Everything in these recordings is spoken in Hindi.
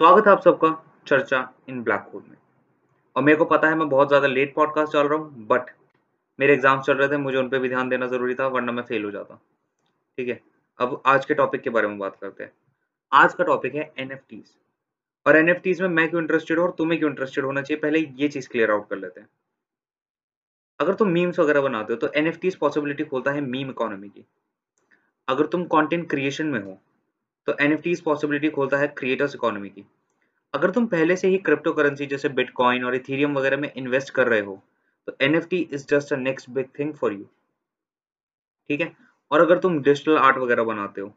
स्वागत है आप सबका चर्चा इन ब्लैक होल में। और मेरे को पता है मैं बहुत ज़्यादा लेट पॉडकास्ट चल रहा हूँ बट मेरे एग्ज़ाम चल रहे थे, मुझे उन पर भी ध्यान देना ज़रूरी था, वरना मैं फेल हो जाता। ठीक है, अब आज के टॉपिक के बारे में बात करते हैं। आज का टॉपिक है एन और एन में मैं क्यों इंटरेस्टेड हूँ और तुम्हें क्यों इंटरेस्टेड होना चाहिए, पहले ये चीज़ क्लियर आउट कर लेते हैं। अगर तुम मीम्स वगैरह बनाते हो तो एन पॉसिबिलिटी खोलता है मीम इकोनॉमी की। अगर तुम कंटेंट क्रिएशन में हो तो एन पॉसिबिलिटी खोलता है क्रिएटर्स इकोनॉमी की। अगर तुम पहले से ही क्रिप्टो करेंसी जैसे बिटकॉइन और इथीरियम वगैरह में इन्वेस्ट कर रहे हो तो an is just a next big thing for you ठीक है? और अगर तुम डिजिटल आर्ट वगैरह बनाते हो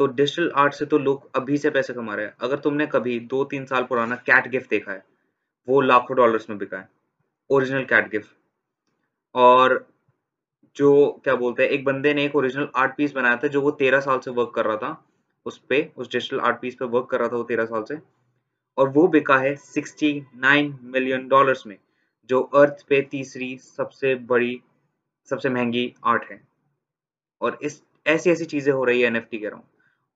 तो डिजिटल आर्ट से तो लोग अभी से पैसे कमा रहे हैं। अगर तुमने कभी दो तीन साल पुराना कैट गिफ्ट देखा है, वो लाखों डॉलर्स में बिका है। ओरिजिनल कैट गिफ्ट और जो, क्या बोलते हैं, एक बंदे ने एक ओरिजिनल आर्ट पीस बनाया था जो वो तेरह साल से वर्क कर रहा था, उस पे, उस डिजिटल आर्ट पीस पे वर्क कर रहा था वो तेरह साल से। और वो बिका है 69 मिलियन डॉलर्स में, जो अर्थ पे तीसरी सबसे बड़ी, सबसे महँगी आर्ट है। और इस, ऐसी ऐसी चीज़ें हो रही है एनएफटी कह रहा हूँ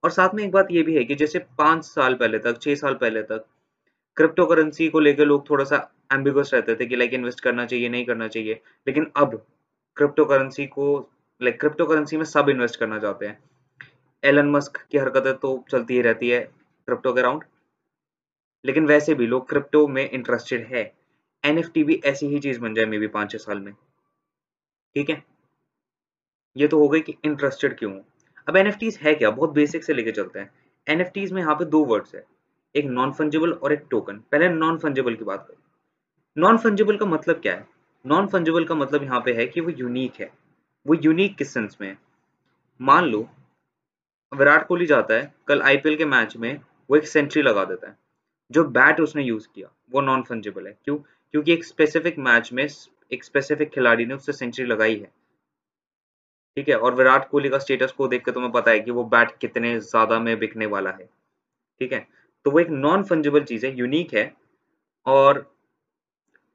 और साथ में एक बात ये भी है कि जैसे पाँच साल पहले तक, छह साल पहले तक क्रिप्टो करेंसी को लेकर लोग थोड़ा सा एम्बिगस रहते थे कि लाइक इन्वेस्ट करना चाहिए, नहीं करना चाहिए। लेकिन अब क्रिप्टो करेंसी को लाइक क्रिप्टो करेंसी में सब इन्वेस्ट करना चाहते हैं। एलन मस्क की हरकतें तो चलती ही रहती है क्रिप्टो के अराउंड लेकिन वैसे भी लोग क्रिप्टो में इंटरेस्टेड है। एन भी ऐसी ही चीज़ बन जाए मे बी पाँच छह साल में। ठीक है? ये तो हो गई कि इंटरेस्टेड क्यों अब एनएफटी है क्या? बहुत बेसिक से लेके चलते हैं। एन में यहाँ पे दो वर्ड्स है। एक नॉन फंजेबल और एक टोकन पहले नॉन फंजेबल की बात करें। नॉन फंजेबल का मतलब क्या है? नॉन फंजेबल का मतलब यहाँ पे है कि वो यूनिक है। वो यूनिक किस सेंस में है? मान लो, विराट कोहली जाता है, कल आईपीएल के मैच में वो एक सेंचुरी लगा देता है। जो बैट उसने यूज़ किया, वो नॉन फंजेबल है। क्यों? क्योंकि एक स्पेसिफिक मैच में, एक स्पेसिफिक खिलाड़ी ने उससे सेंचुरी लगाई है। ठीक है? और विराट कोहली का स्टेटस को देख के तुम्हें पता है कि वो बैट कितने ज़्यादा में बिकने वाला है। ठीक है? तो वो एक नॉन फंजेबल चीज़ है यूनिक है। और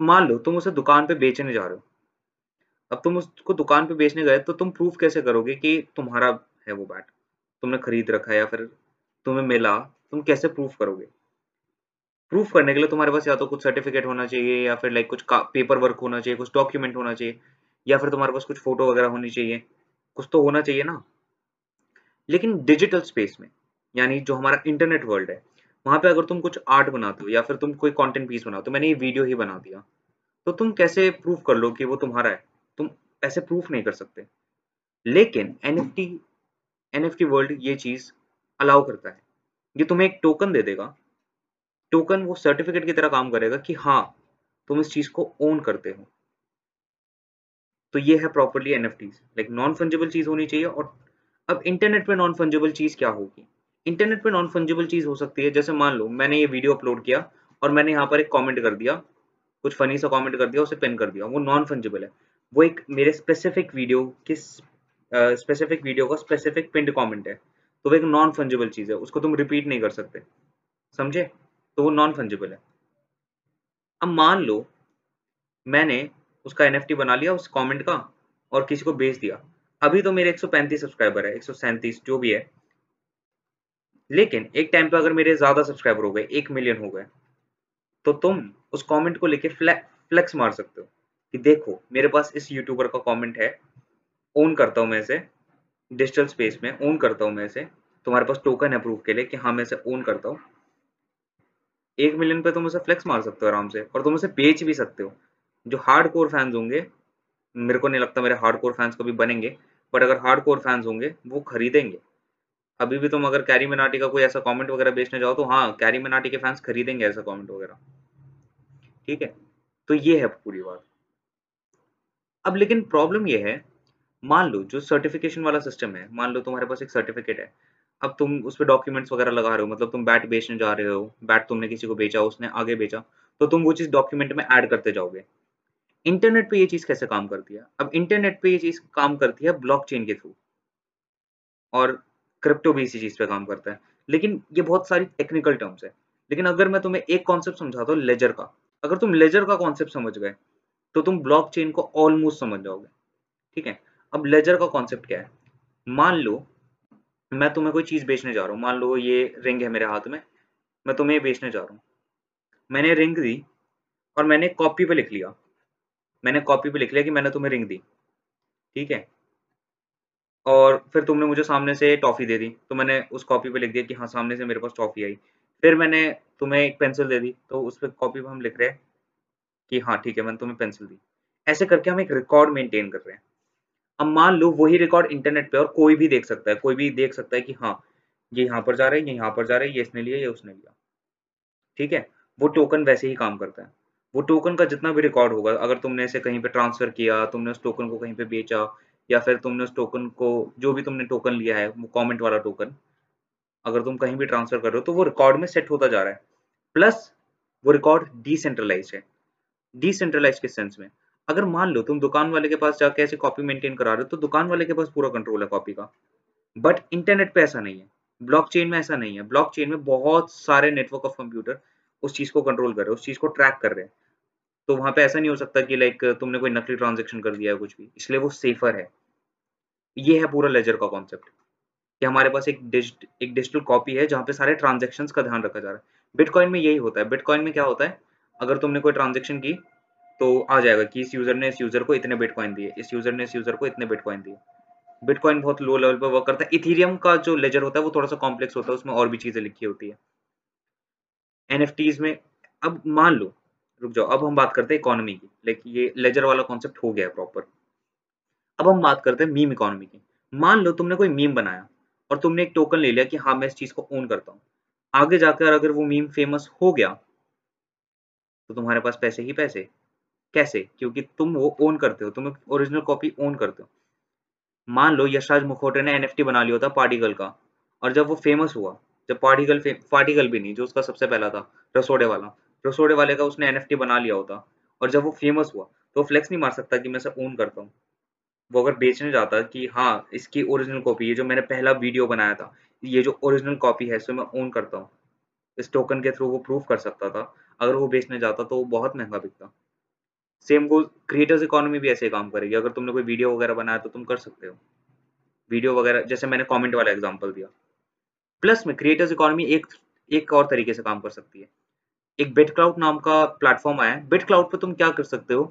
मान लो तुम उसे दुकान पे बेचने जा रहे हो। अब तुम उसको दुकान पे बेचने गए तो तुम प्रूफ कैसे करोगे कि तुम्हारा है वो बैट तुमने खरीद रखा है या फिर तुम्हें मिला, तुम कैसे प्रूफ करोगे? प्रूफ करने के लिए तुम्हारे पास या तो कुछ सर्टिफिकेट होना चाहिए या फिर लाइक कुछ पेपर वर्क होना चाहिए, कुछ डॉक्यूमेंट होना चाहिए, या फिर तुम्हारे पास कुछ फ़ोटो वगैरह होनी चाहिए। कुछ तो होना चाहिए ना। लेकिन डिजिटल स्पेस में, यानी जो हमारा इंटरनेट वर्ल्ड है वहाँ पे अगर तुम कुछ आर्ट बनाते हो या फिर तुम कोई कंटेंट पीस बनाते हो मैंने ये वीडियो ही बना दिया। तो तुम कैसे प्रूफ कर लो कि वो तुम्हारा है? तुम ऐसे प्रूफ नहीं कर सकते। लेकिन एनएफटी एनएफटी वर्ल्ड ये चीज़ अलाउ करता है। ये तुम्हें एक टोकन दे देगा। टोकन वो सर्टिफिकेट की तरह काम करेगा कि हाँ तुम इस चीज़ को ओन करते हो। तो ये है properly an like non fungible चीज़ होनी चाहिए और अब इंटरनेट पे नॉन फंजेबल चीज़ क्या होगी? इंटरनेट पे नॉन फंजेबल चीज़ हो सकती है। जैसे मान लो, मैंने ये वीडियो अपलोड किया और मैंने यहाँ पर एक कमेंट कर दिया, कुछ फनी सा कमेंट कर दिया, उसे पिन कर दिया। वो नॉन फंजेबल है। वो एक मेरे स्पेसिफिक वीडियो किस स्पेसिफिक वीडियो का स्पेसिफिक पिंड कमेंट है। तो वो एक नॉन फंजेबल चीज़ है। उसको तुम रिपीट नहीं कर सकते। समझे? तो वो नॉन फंजेबल है। अब मान लो, मैंने उसका एनएफटी बना लिया उस कमेंट का और किसी को बेच दिया। अभी तो मेरे 135 सब्सक्राइबर है, एक सौ सैंतीस, जो भी है। लेकिन एक टाइम पे अगर मेरे ज़्यादा सब्सक्राइबर हो गए, एक मिलियन हो गए तो तुम उस कमेंट को लेके फ्लेक्स मार सकते हो कि देखो, मेरे पास इस यूट्यूबर का कमेंट है ओन करता हूँ मैं इसे डिजिटल स्पेस में ओन करता हूँ मैं इसे, तुम्हारे पास टोकन है प्रूफ के लिए कि हाँ मैं इसे ओन करता हूँ। एक मिलियन पे तुम उसे फ्लेक्स मार सकते हो आराम से और तुम उसे बेच भी सकते हो। जो हार्ड कोर फैंस होंगे, मेरे को नहीं लगता मेरे हार्ड कोर फैंस कभी बनेंगे बट अगर हार्ड कोर फैंस होंगे, वो खरीदेंगे। अभी भी तुम अगर कैरी मिनाटी का कोई ऐसा कमेंट वगैरह बेचने जाओ तो हाँ कैरी मिनाटी के फैंस खरीदेंगे ऐसा कमेंट वगैरह। ठीक है? तो ये है पूरी बात। अब लेकिन प्रॉब्लम ये है, मान लो जो सर्टिफिकेशन वाला सिस्टम है, मान लो तुम्हारे पास एक सर्टिफिकेट है, अब तुम उस पर डॉक्यूमेंट्स वगैरह लगा रहे हो मतलब तुम बैट बेचने जा रहे हो बैट तुमने किसी को बेचा, उसने आगे बेचा तो तुम वो चीज़ डॉक्यूमेंट में ऐड करते जाओगे। इंटरनेट पे ये चीज़ कैसे काम करती है? अब इंटरनेट पे ये चीज़ काम करती है ब्लॉकचेन के थ्रू और क्रिप्टो भी इसी चीज़ पे काम करता है। लेकिन ये बहुत सारी टेक्निकल टर्म्स है। लेकिन अगर मैं तुम्हें एक कॉन्सेप्ट समझाता हूँ लेजर का। अगर तुम लेजर का कॉन्सेप्ट समझ गए तो तुम ब्लॉकचेन को ऑलमोस्ट समझ जाओगे। ठीक है? अब लेजर का कॉन्सेप्ट क्या है? मान लो, मैं तुम्हें कोई चीज़ बेचने जा रहा हूँ। मान लो ये रिंग है मेरे हाथ में, मैं तुम्हें बेचने जा रहा हूँ। मैंने रिंग दी और मैंने कॉपी पे लिख लिया। मैंने कॉपी पे लिख लिया कि मैंने तुम्हें रिंग दी। ठीक है? और फिर तुमने मुझे सामने से टॉफ़ी दे दी। तो मैंने उस कॉपी पे लिख दिया कि हाँ सामने से मेरे पास टॉफ़ी आई। फिर मैंने तुम्हें एक पेंसिल दे दी। तो उस पर कॉपी पे हम लिख रहे हैं कि हाँ ठीक है, मैंने तुम्हें पेंसिल दी। ऐसे करके हम एक रिकॉर्ड मेंटेन कर रहे हैं। अब मान लो वही रिकॉर्ड इंटरनेट पे और कोई भी देख सकता है। कोई भी देख सकता है कि हाँ ये यहाँ पर जा रहा है, ये यहाँ पर जा रहा है, ये इसने लिया, ये उसने लिया। ठीक है? वो टोकन वैसे ही काम करता है। वो टोकन का जितना भी रिकॉर्ड होगा, अगर तुमने इसे कहीं पे ट्रांसफ़र किया, तुमने उस टोकन को कहीं पे बेचा या फिर तुमने उस टोकन को, जो भी तुमने टोकन लिया है, वो कमेंट वाला टोकन अगर तुम कहीं भी ट्रांसफ़र कर रहे हो तो वो रिकॉर्ड में सेट होता जा रहा है। प्लस वो रिकॉर्ड डिसेंट्रलाइज है। डिसेंट्रलाइज किस सेंस में? अगर मान लो तुम दुकान वाले के पास जाके ऐसे कॉपी मेंटेन करा रहे हो तो दुकान वाले के पास पूरा कंट्रोल है कॉपी का। बट इंटरनेट पे ऐसा नहीं है। ब्लॉकचेन में ऐसा नहीं है। ब्लॉकचेन में बहुत सारे नेटवर्क ऑफ़ कंप्यूटर उस चीज़ को कंट्रोल कर रहे हैं, उस चीज़ को ट्रैक कर रहे हैं। तो वहाँ पे ऐसा नहीं हो सकता कि लाइक तुमने कोई नकली ट्रांजेक्शन कर दिया है कुछ भी। इसलिए वो सेफर है। ये है पूरा लेजर का कॉन्सेप्ट कि हमारे पास एक डिजिट एक डिजिटल कॉपी है जहाँ पे सारे ट्रांजेक्शन का ध्यान रखा जा रहा है। बिटकॉइन में यही होता है। बिटकॉइन में क्या होता है? अगर तुमने कोई ट्रांजेक्शन की तो आ जाएगा कि इस यूज़र ने इस यूज़र को इतने बिटकॉइन दिए, इस यूज़र ने इस यूज़र को इतने बिटकॉइन दिए। बिटकॉइन बहुत लो लेवल पर वर्क करता है। इथीरियम का जो लेजर होता है, वो थोड़ा सा कॉम्प्लेक्स होता है। उसमें और भी चीज़ें लिखी होती है। एन में, अब मान लो रुक जाओ, अब हम बात करते हैं इकोनॉमी की। लाइक ये लेजर वाला कॉन्सेप्ट हो गया है प्रॉपर अब हम बात करते हैं मीम इकोनॉमी की। मान लो तुमने कोई मीम बनाया और तुमने एक टोकन ले लिया कि हाँ मैं इस चीज़ को ओन करता हूँ। आगे जाकर अगर वो मीम फ़ेमस हो गया तो तुम्हारे पास पैसे ही पैसे। कैसे? क्योंकि तुम वो ओन करते हो, तुम ओरिजिनल कॉपी ओन करते हो। मान लो यशराज मुखोटे ने एनएफटी बना लिया था पार्टिकल का, और जब वो फ़ेमस हुआ, जब पार्टिकल पार्टिकल भी नहीं, जो उसका सबसे पहला था, रसोड़े वाला रसोड़े वाले का उसने एनएफटी बना लिया होता और जब वो फ़ेमस हुआ तो फ्लेक्स नहीं मार सकता कि मैं ओन करता हूँ। वो अगर बेचने जाता कि हाँ इसकी ओरिजिनल कॉपी ये जो मैंने पहला वीडियो बनाया था, ये जो ओरिजिनल कॉपी है इसे मैं ओन करता हूँ। इस टोकन के थ्रू वो प्रूफ कर सकता था। अगर वो बेचने जाता तो वो बहुत महँगा बिकता। सेम वो क्रिएटर्स इकोनॉमी भी ऐसे काम करेगी। अगर तुमने कोई वीडियो वगैरह बनाया तो तुम कर सकते हो। वीडियो वगैरह, जैसे मैंने कमेंट वाला एग्जांपल दिया। प्लस में क्रिएटर्स इकोनॉमी एक एक और तरीके से काम कर सकती है। एक बिट क्लाउड नाम का प्लेटफॉर्म आया है। बिट क्लाउड पे तुम क्या कर सकते हो?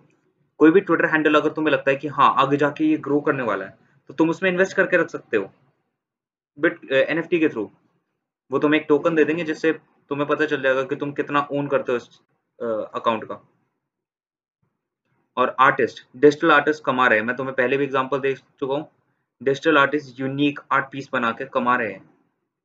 कोई भी ट्विटर हैंडल अगर तुम्हें लगता है कि हाँ आगे जाके ये ग्रो करने वाला है तो तुम उसमें इन्वेस्ट करके रख सकते हो। बिट एन के थ्रू वो तुम्हें एक टोकन दे देंगे जिससे तुम्हें पता चल जाएगा कि तुम कितना ओन करते हो इस अकाउंट का। और आर्टिस्ट डिजिटल आर्टिस्ट कमा रहे हैं। मैं तुम्हें पहले भी एग्जांपल दे चुका हूँ। Digital artist unique art piece बना के कमा रहे हैं।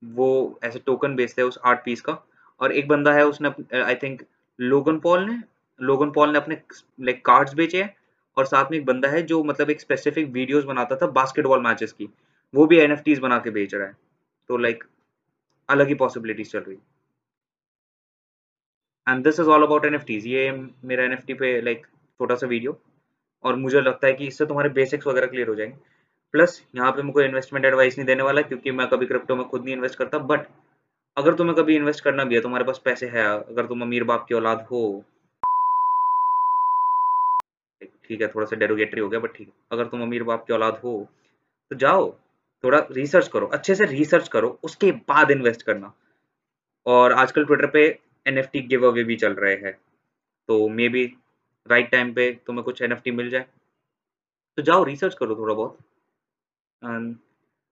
वो ऐसे टोकन बेचते हैं उस आर्ट पीस का। और एक बंदा है, उसने आई थिंक लोगन पॉल ने लोगन पॉल ने अपने लाइक कार्ड्स बेचे हैं और साथ में एक बंदा है जो मतलब एक स्पेसिफिक वीडियोस बनाता था बास्केटबॉल मैचेस की। वो भी एन बना के बेच रहा है। तो लाइक अलग ही पॉसिबिलिटीज चल रही। And this is all about an ये मेरा एन पे लाइक छोटा सा वीडियो और मुझे लगता है कि इससे तुम्हारे बेसिक्स वगैरह क्लियर हो जाएँगे। प्लस यहाँ पे मैं कोई इन्वेस्टमेंट एडवाइस नहीं देने वाला क्योंकि मैं कभी क्रिप्टो में खुद नहीं इन्वेस्ट करता बट अगर तुम्हें कभी इन्वेस्ट करना भी है, तुम्हारे पास पैसे है, अगर तुम अमीर बाप की औलाद हो। ठीक है, थोड़ा सा डेरोगेटरी हो गया बट ठीक अगर तुम अमीर बाप की औलाद हो तो जाओ, थोड़ा रिसर्च करो, अच्छे से रिसर्च करो, उसके बाद इन्वेस्ट करना। और आजकल ट्विटर पे एन एफ़ गिव अवे भी चल रहे हैं। तो मे बी राइट टाइम पे तुम्हें कुछ एनएफटी मिल जाए। तो जाओ रिसर्च करो थोड़ा बहुत।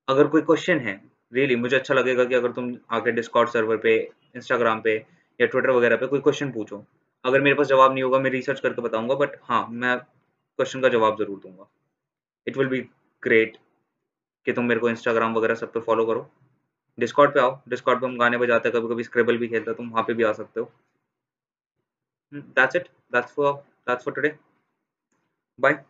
अगर कोई क्वेश्चन है रियली मुझे अच्छा लगेगा कि अगर तुम आके डिस्कॉर्ड सर्वर पे इंस्टाग्राम पे या ट्विटर वगैरह पे कोई क्वेश्चन पूछो। अगर मेरे पास जवाब नहीं होगा, मैं रिसर्च करके बताऊँगा बट हाँ मैं क्वेश्चन का जवाब ज़रूर दूँगा। इट विल बी ग्रेट कि तुम मेरे को इंस्टाग्राम वगैरह सब पे फॉलो करो। डिस्कॉर्ड पे आओ। डिस्कॉर्ड पे हम गाने बजाते हैं कभी कभी स्क्रेबल भी खेलते हैं, तुम वहाँ पे भी आ सकते हो। That's it that's for that's for today bye